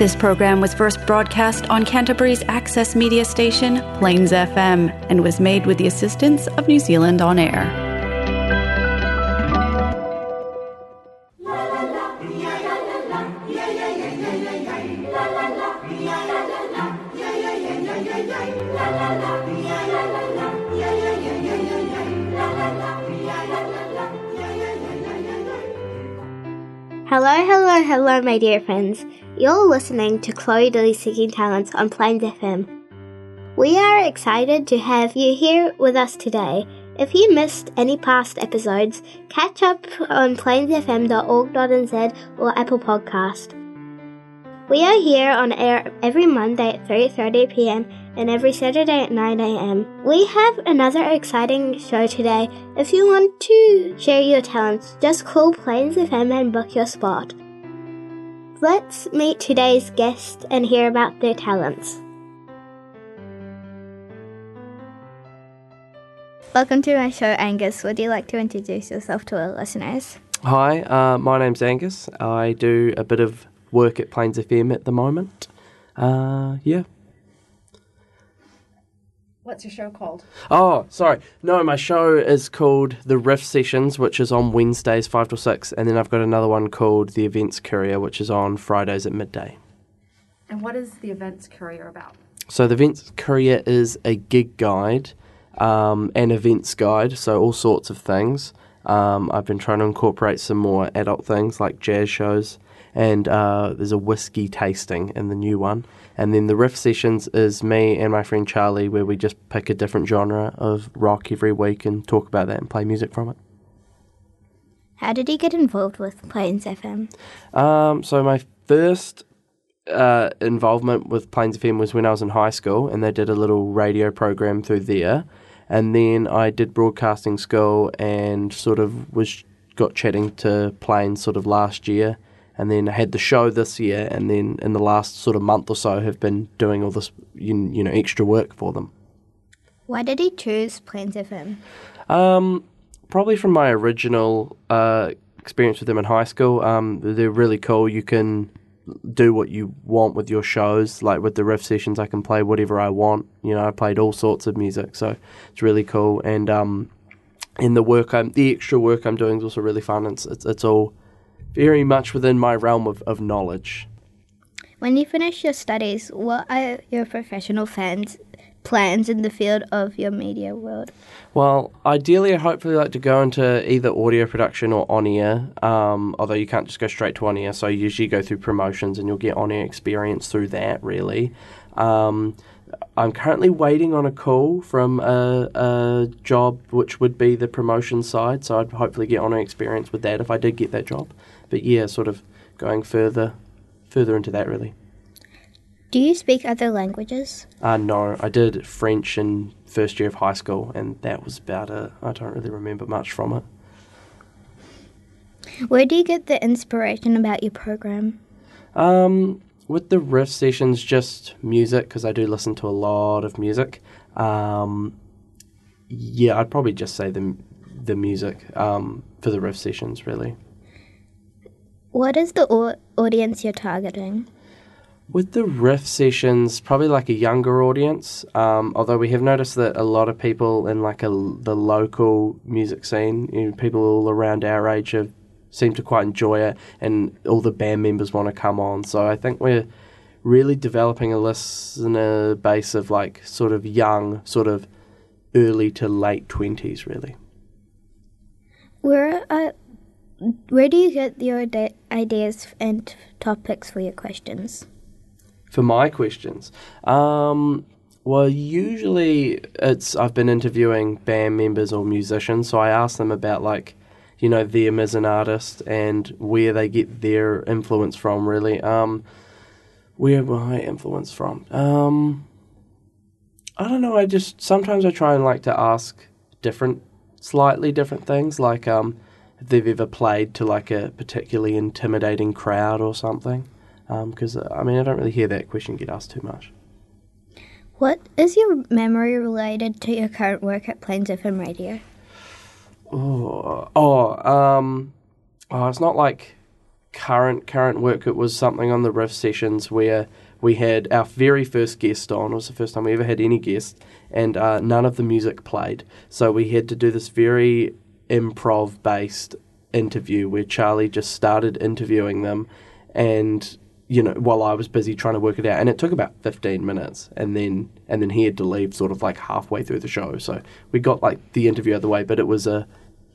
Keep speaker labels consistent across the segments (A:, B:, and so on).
A: This program was first broadcast on Canterbury's access media station, Plains FM, and was made with the assistance of New Zealand On Air.
B: Hello, hello, hello, my dear friends. You're listening to Chloe Dilley Seeking Talents on Plains FM. We are excited to have you here with us today. If you missed any past episodes, catch up on plainsfm.org.nz or Apple Podcast. We are here on air every Monday at 3:30 p.m. and every Saturday at 9 a.m. We have another exciting show today. If you want to share your talents, just call Plains FM and book your spot. Let's meet today's guest and hear about their talents. Welcome to my show, Angus. Would you like to introduce yourself to our listeners?
C: Hi, uh, my name's Angus. I do a bit of work at Plains FM at the moment. Uh, yeah.
D: What's your show called?
C: Oh, sorry. No, my show is called The Riff Sessions, which is on Wednesdays, 5 to 6. And then I've got another one called The Events Courier, which is on Fridays at midday.
D: And what is the events courier about?
C: So, The Events Courier is a gig guide um, and events guide, so all sorts of things. Um, I've been trying to incorporate some more adult things like jazz shows and uh, there's a whiskey tasting in the new one. And then the riff sessions is me and my friend Charlie, where we just pick a different genre of rock every week and talk about that and play music from it.
B: How did you get involved with Plains FM?
C: Um, so my first uh, involvement with Plains FM was when I was in high school, and they did a little radio program through there. And then I did broadcasting school and sort of was got chatting to Plains sort of last year and then I had the show this year, and then in the last sort of month or so, have been doing all this you, you know extra work for them.
B: Why did he choose Plains FM?
C: Um, probably from my original uh, experience with them in high school. Um, they're really cool. You can do what you want with your shows. Like with the riff sessions, I can play whatever I want. You know, I played all sorts of music, so it's really cool. And um, in the work, I'm the extra work I'm doing is also really fun. It's it's, it's all very much within my realm of, of knowledge.
B: When you finish your studies, what are your professional fans plans in the field of your media world?
C: Well, ideally, I'd hopefully like to go into either audio production or on air. Um, although you can't just go straight to on air, so you usually go through promotions and you'll get on air experience through that. Really, um, I'm currently waiting on a call from a, a, job which would be the promotion side, so I'd hopefully get on air experience with that if I did get that job but yeah, sort of going further further into that really.
B: Do you speak other languages?
C: Uh, no, I did French in first year of high school, and that was about it. I don't really remember much from it.
B: Where do you get the inspiration about your program?
C: Um, with the riff sessions, just music because I do listen to a lot of music. Um, yeah, I'd probably just say the the music um, for the riff sessions, really.
B: What is the au- audience you're targeting?
C: With the riff sessions, probably like a younger audience. Um, although we have noticed that a lot of people in like a, the local music scene, you know, people all around our age, have seem to quite enjoy it, and all the band members want to come on. So I think we're really developing a listener base of like sort of young, sort of early to late twenties, really.
B: Where uh, where do you get your ideas and topics for your questions?
C: For my questions, um, well, usually it's I've been interviewing band members or musicians, so I ask them about like, you know, them as an artist and where they get their influence from. Really, um, where my influence from? Um, I don't know. I just sometimes I try and like to ask different, slightly different things, like um they've ever played to like a particularly intimidating crowd or something. Because um, I mean, I don't really hear that question get asked too much.
B: What is your memory related to your current work at Plains FM Radio?
C: Oh, oh, um, oh, it's not like current current work, it was something on the riff sessions where we had our very first guest on. It was the first time we ever had any guest, and uh, none of the music played. So we had to do this very improv based interview where Charlie just started interviewing them, and you know while I was busy trying to work it out, and it took about fifteen minutes, and then and then he had to leave sort of like halfway through the show. So we got like the interview out of the way, but it was a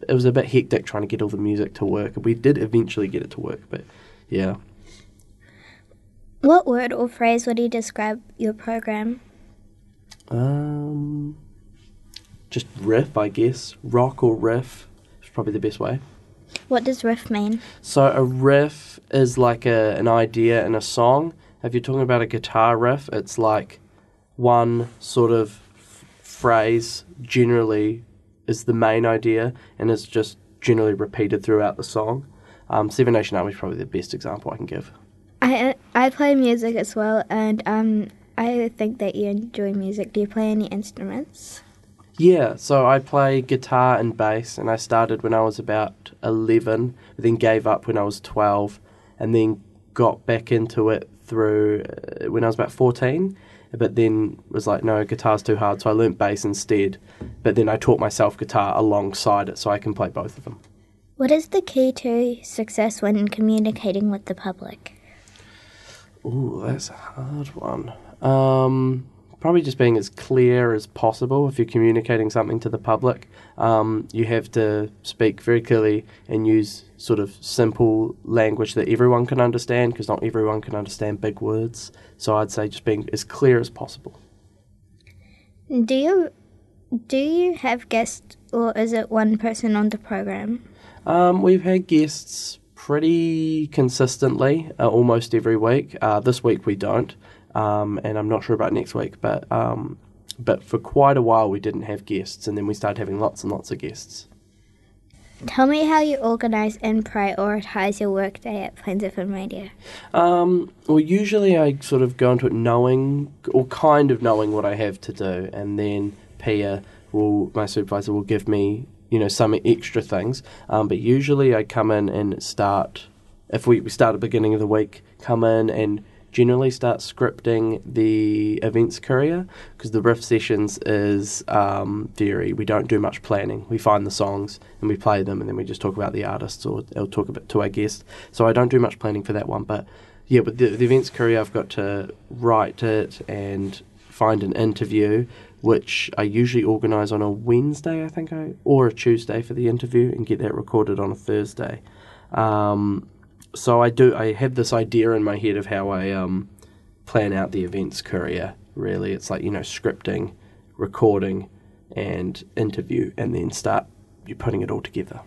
C: it was a bit hectic trying to get all the music to work. We did eventually get it to work, but yeah.
B: What word or phrase would you describe your program?
C: Um, just riff, I guess. Rock or riff is probably the best way.
B: What does riff mean?
C: So a riff is like a, an idea in a song. If you're talking about a guitar riff, it's like one sort of f- phrase generally is the main idea and it's just generally repeated throughout the song. Um, Seven Nation Army is probably the best example I can give.
B: I I play music as well, and um, I think that you enjoy music. Do you play any instruments?
C: Yeah, so I play guitar and bass, and I started when I was about 11, then gave up when I was 12, and then got back into it through uh, when I was about 14. But then was like, no, guitar's too hard, so I learnt bass instead. But then I taught myself guitar alongside it, so I can play both of them.
B: What is the key to success when communicating with the public?
C: Ooh, that's a hard one. Um, probably just being as clear as possible if you're communicating something to the public. Um, you have to speak very clearly and use sort of simple language that everyone can understand because not everyone can understand big words. So I'd say just being as clear as possible.
B: Do you do you have guests, or is it one person on the program?
C: Um, we've had guests pretty consistently, uh, almost every week. Uh, this week we don't, um, and I'm not sure about next week. But um, but for quite a while we didn't have guests, and then we started having lots and lots of guests.
B: Tell me how you organize and prioritize your workday at Plains FM Radio.
C: Um, well, usually I sort of go into it knowing, or kind of knowing what I have to do, and then Pia will, my supervisor, will give me, you know, some extra things. Um, but usually I come in and start, if we, we start at the beginning of the week, come in and generally start scripting the events courier because the riff sessions is um, very we don't do much planning. We find the songs and we play them and then we just talk about the artists or talk a bit to our guest so i don't do much planning for that one but yeah with the, the events courier i've got to write it and find an interview which i usually organise on a wednesday i think I, or a tuesday for the interview and get that recorded on a thursday. Um, so I do. I have this idea in my head of how I um, plan out the events courier. Really, it's like you know scripting, recording, and interview, and then start you putting it all together.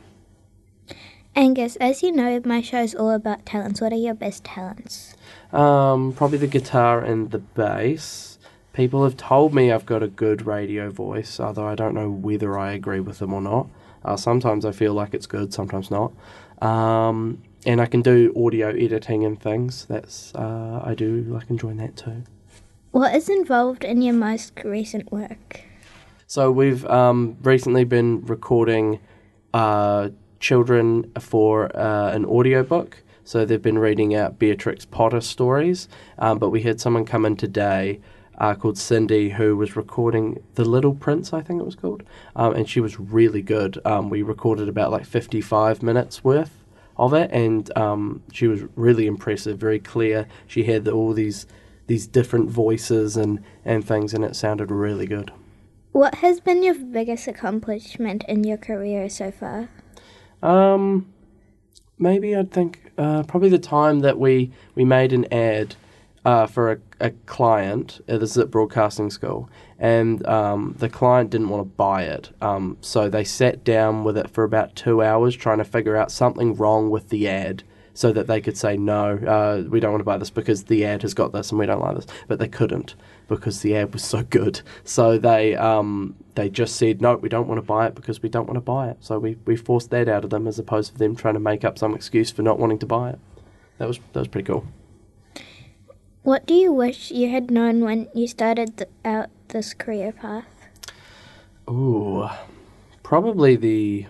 B: Angus, as you know, my show is all about talents. What are your best talents?
C: Um, probably the guitar and the bass. People have told me I've got a good radio voice, although I don't know whether I agree with them or not. Uh, sometimes I feel like it's good, sometimes not. Um, and I can do audio editing and things. That's uh, I do like enjoying that too.
B: What is involved in your most recent work?
C: So we've um, recently been recording uh, children for uh, an audiobook. So they've been reading out Beatrix Potter stories, um, but we had someone come in today uh, called Cindy who was recording The Little Prince, I think it was called, um, and she was really good. Um, we recorded about like 55 minutes worth of it, and um, she was really impressive, very clear. She had the, all these these different voices and, and things, and it sounded really good.
B: What has been your biggest accomplishment in your career so far?
C: Um, maybe I'd think uh, probably the time that we, we made an ad uh, for a, a client at the Zip Broadcasting School, and um, the client didn't want to buy it. Um, so they sat down with it for about two hours trying to figure out something wrong with the ad so that they could say, no, uh, we don't want to buy this because the ad has got this and we don't like this. But they couldn't because the ad was so good. So they um, they just said, no, we don't want to buy it because we don't want to buy it. So we, we forced that out of them as opposed to them trying to make up some excuse for not wanting to buy it. That was that was pretty cool.
B: What do you wish you had known when you started th- out this career path?
C: Ooh, probably the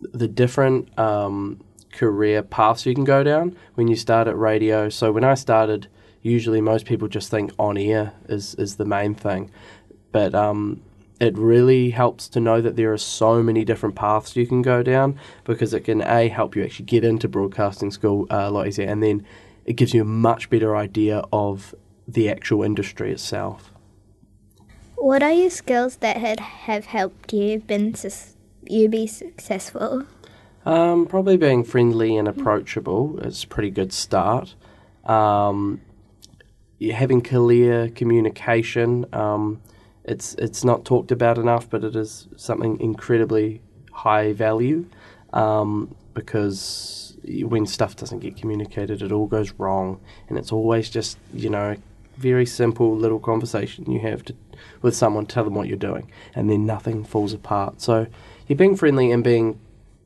C: the different um, career paths you can go down when you start at radio. So when I started, usually most people just think on air is is the main thing, but um, it really helps to know that there are so many different paths you can go down because it can a help you actually get into broadcasting school uh, a lot easier, and then it gives you a much better idea of the actual industry itself.
B: What are your skills that had, have helped you been sus- you be successful?
C: Um, probably being friendly and approachable is a pretty good start. Um, having clear communication. Um, it's it's not talked about enough, but it is something incredibly high value um, because when stuff doesn't get communicated, it all goes wrong, and it's always just you know very simple little conversation you have to with someone, tell them what you're doing, and then nothing falls apart. So you're being friendly and being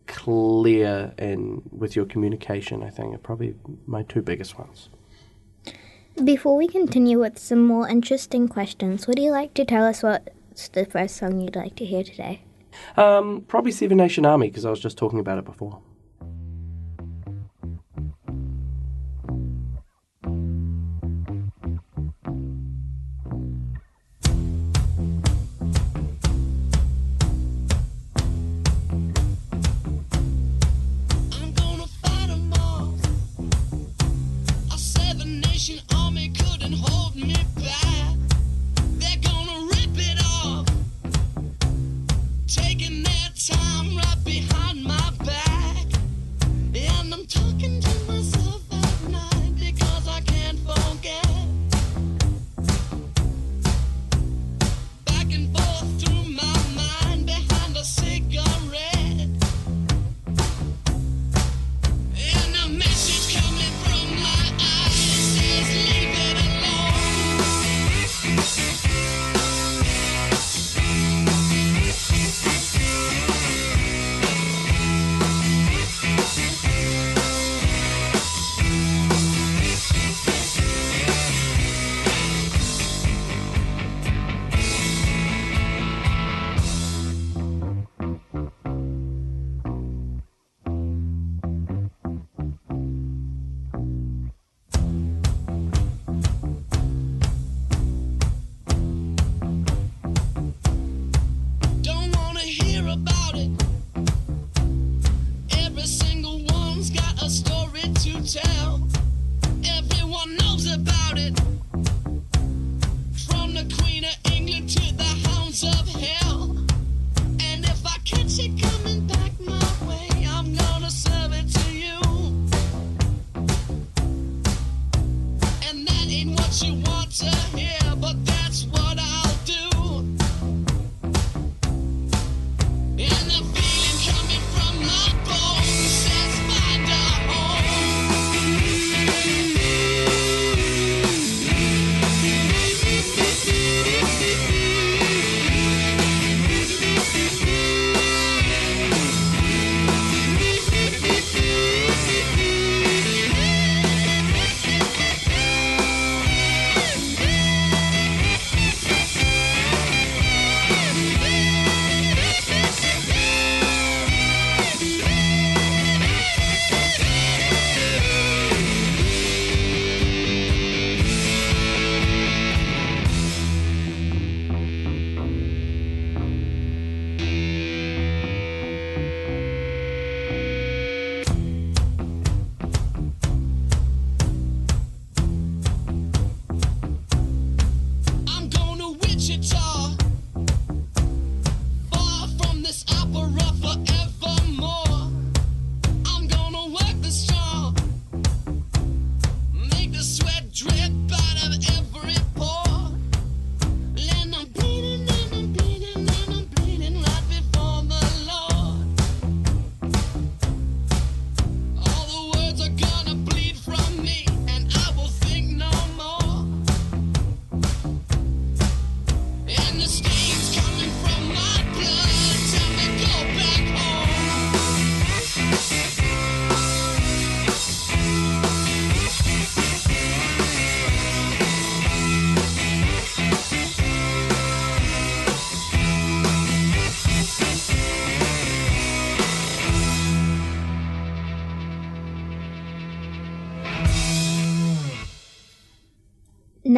C: clear and with your communication, I think, are probably my two biggest ones.
B: Before we continue with some more interesting questions, would you like to tell us what's the first song you'd like to hear today?
C: Um, probably Seven Nation Army because I was just talking about it before.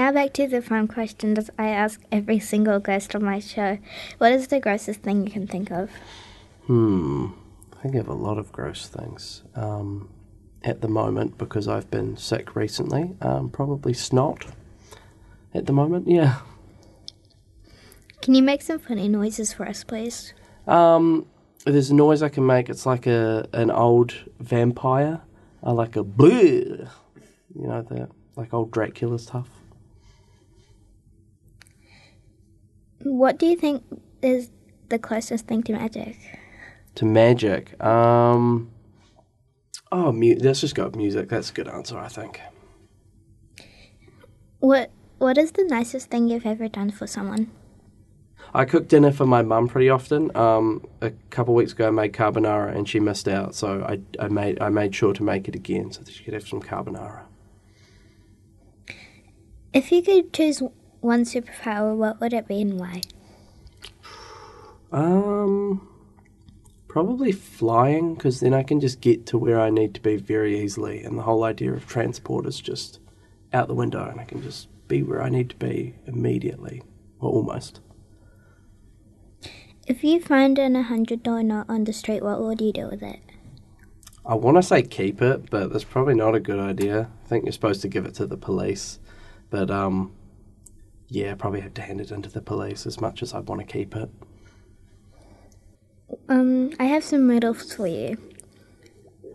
B: Now back to the fun question that I ask every single guest on my show. What is the grossest thing you can think of?
C: Hmm. I think have a lot of gross things. Um, at the moment, because I've been sick recently, um, probably snot. At the moment, yeah.
B: Can you make some funny noises for us, please?
C: Um, there's a noise I can make. It's like a an old vampire. I like a bleh. You know the like old Dracula stuff.
B: What do you think is the closest thing to magic?
C: To magic. Um. Oh, mu- let's just go with music. That's a good answer, I think.
B: What What is the nicest thing you've ever done for someone?
C: I cook dinner for my mum pretty often. Um, a couple of weeks ago, I made carbonara and she missed out, so I, I made I made sure to make it again so that she could have some carbonara.
B: If you could choose one superpower, what would it be and why?
C: Um, probably flying because then I can just get to where I need to be very easily, and the whole idea of transport is just out the window, and I can just be where I need to be immediately, or almost.
B: If you find an hundred dollar note on the street, what would you do with it?
C: I want to say keep it, but that's probably not a good idea. I think you're supposed to give it to the police, but um, yeah, probably have to hand it in to the police as much as I want to keep it.
B: Um, I have some riddles for you.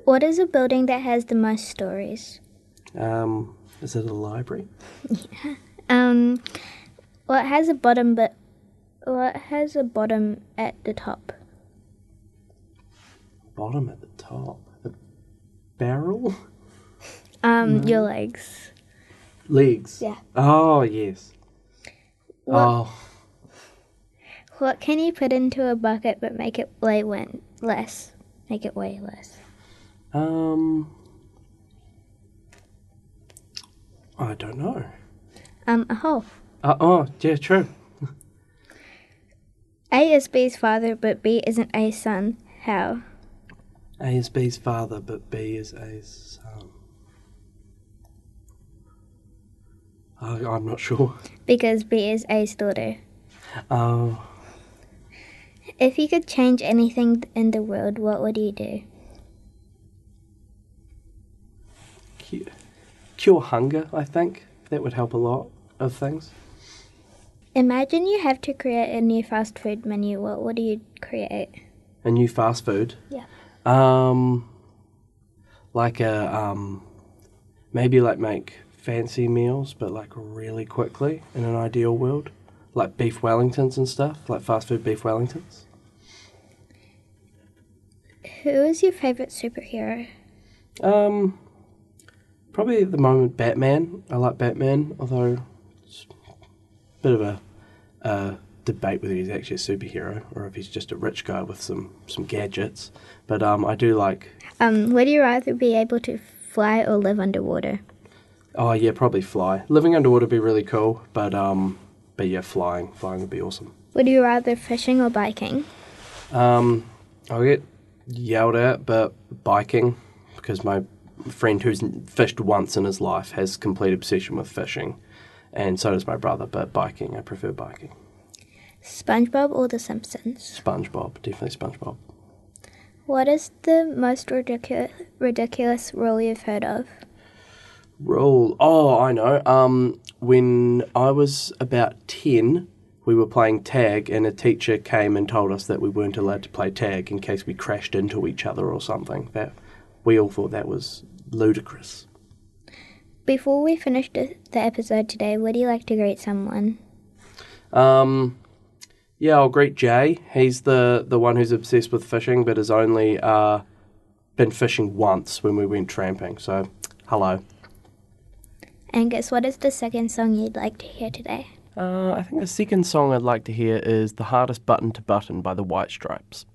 B: What is a building that has the most stories?
C: Um, is it a library? Yeah.
B: Um, what has a bottom but what has a bottom at the top?
C: Bottom at the top. A barrel?
B: Um, your legs.
C: Legs.
B: Yeah.
C: Oh yes.
B: What,
C: Oh,
B: what can you put into a bucket but make it weigh less? Make it weigh less.
C: um, I don't know.
B: Um, a hole.
C: Uh, oh, yeah, true.
B: A is B's father, but B isn't A's son. How?
C: A is B's father, but B is A's son. I I'm not sure.
B: Because B is A's daughter.
C: Oh,
B: If you could change anything in the world, what would you do?
C: cu- cure hunger. I think that would help a lot of things.
B: Imagine you have to create a new fast food menu. What would you create?
C: A new fast food.
B: Yeah.
C: Um, like a um, maybe like make fancy meals, but like really quickly in an ideal world, like beef Wellingtons and stuff, like fast food beef Wellingtons.
B: Who is your favorite superhero?
C: Um, probably at the moment Batman. I like Batman, although it's a bit of a uh, debate whether he's actually a superhero or if he's just a rich guy with some some gadgets. But um, I do like.
B: Um, would you rather be able to fly or live underwater?
C: Oh yeah, probably fly. Living underwater would be really cool, but um, but yeah, flying, flying would be awesome.
B: Would you rather fishing or biking?
C: Um, I'll get yelled at, but biking because my friend who's fished once in his life has complete obsession with fishing, and so does my brother. But biking, I prefer biking.
B: SpongeBob or The Simpsons?
C: SpongeBob, definitely SpongeBob.
B: What is the most ridiculous ridiculous rule you've heard of?
C: Rule. Oh, I know. Um, when I was about ten, we were playing tag, and a teacher came and told us that we weren't allowed to play tag in case we crashed into each other or something. That we all thought that was ludicrous.
B: Before we finish the, the episode today, would you like to greet someone?
C: Um, yeah, I'll greet Jay. He's the the one who's obsessed with fishing, but has only uh, been fishing once when we went tramping. So, hello.
B: Angus, what is the second song you'd like to hear today?
C: Uh, I think the second song I'd like to hear is "The Hardest Button to Button" by the White Stripes.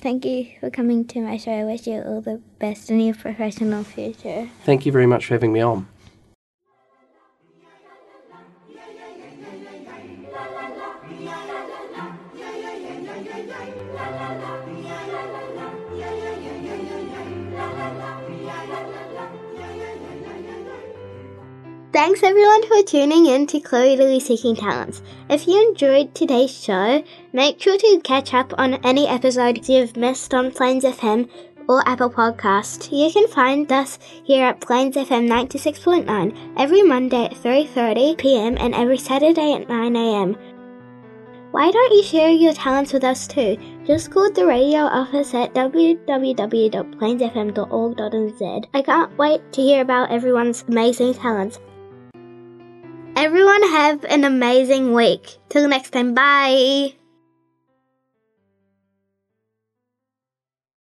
B: Thank you for coming to my show. I wish you all the best in your professional future.
C: Thank you very much for having me on.
B: Thanks everyone for tuning in to Chloe Dilley Seeking Talents. If you enjoyed today's show, make sure to catch up on any episodes you've missed on Plains FM or Apple Podcast. You can find us here at Plains FM 96.9 every Monday at 3:30 p.m. and every Saturday at 9 a.m. Why don't you share your talents with us too? Just call the radio office at www.plainsfm.org.nz. I can't wait to hear about everyone's amazing talents. Everyone have an amazing week. Till next time, bye.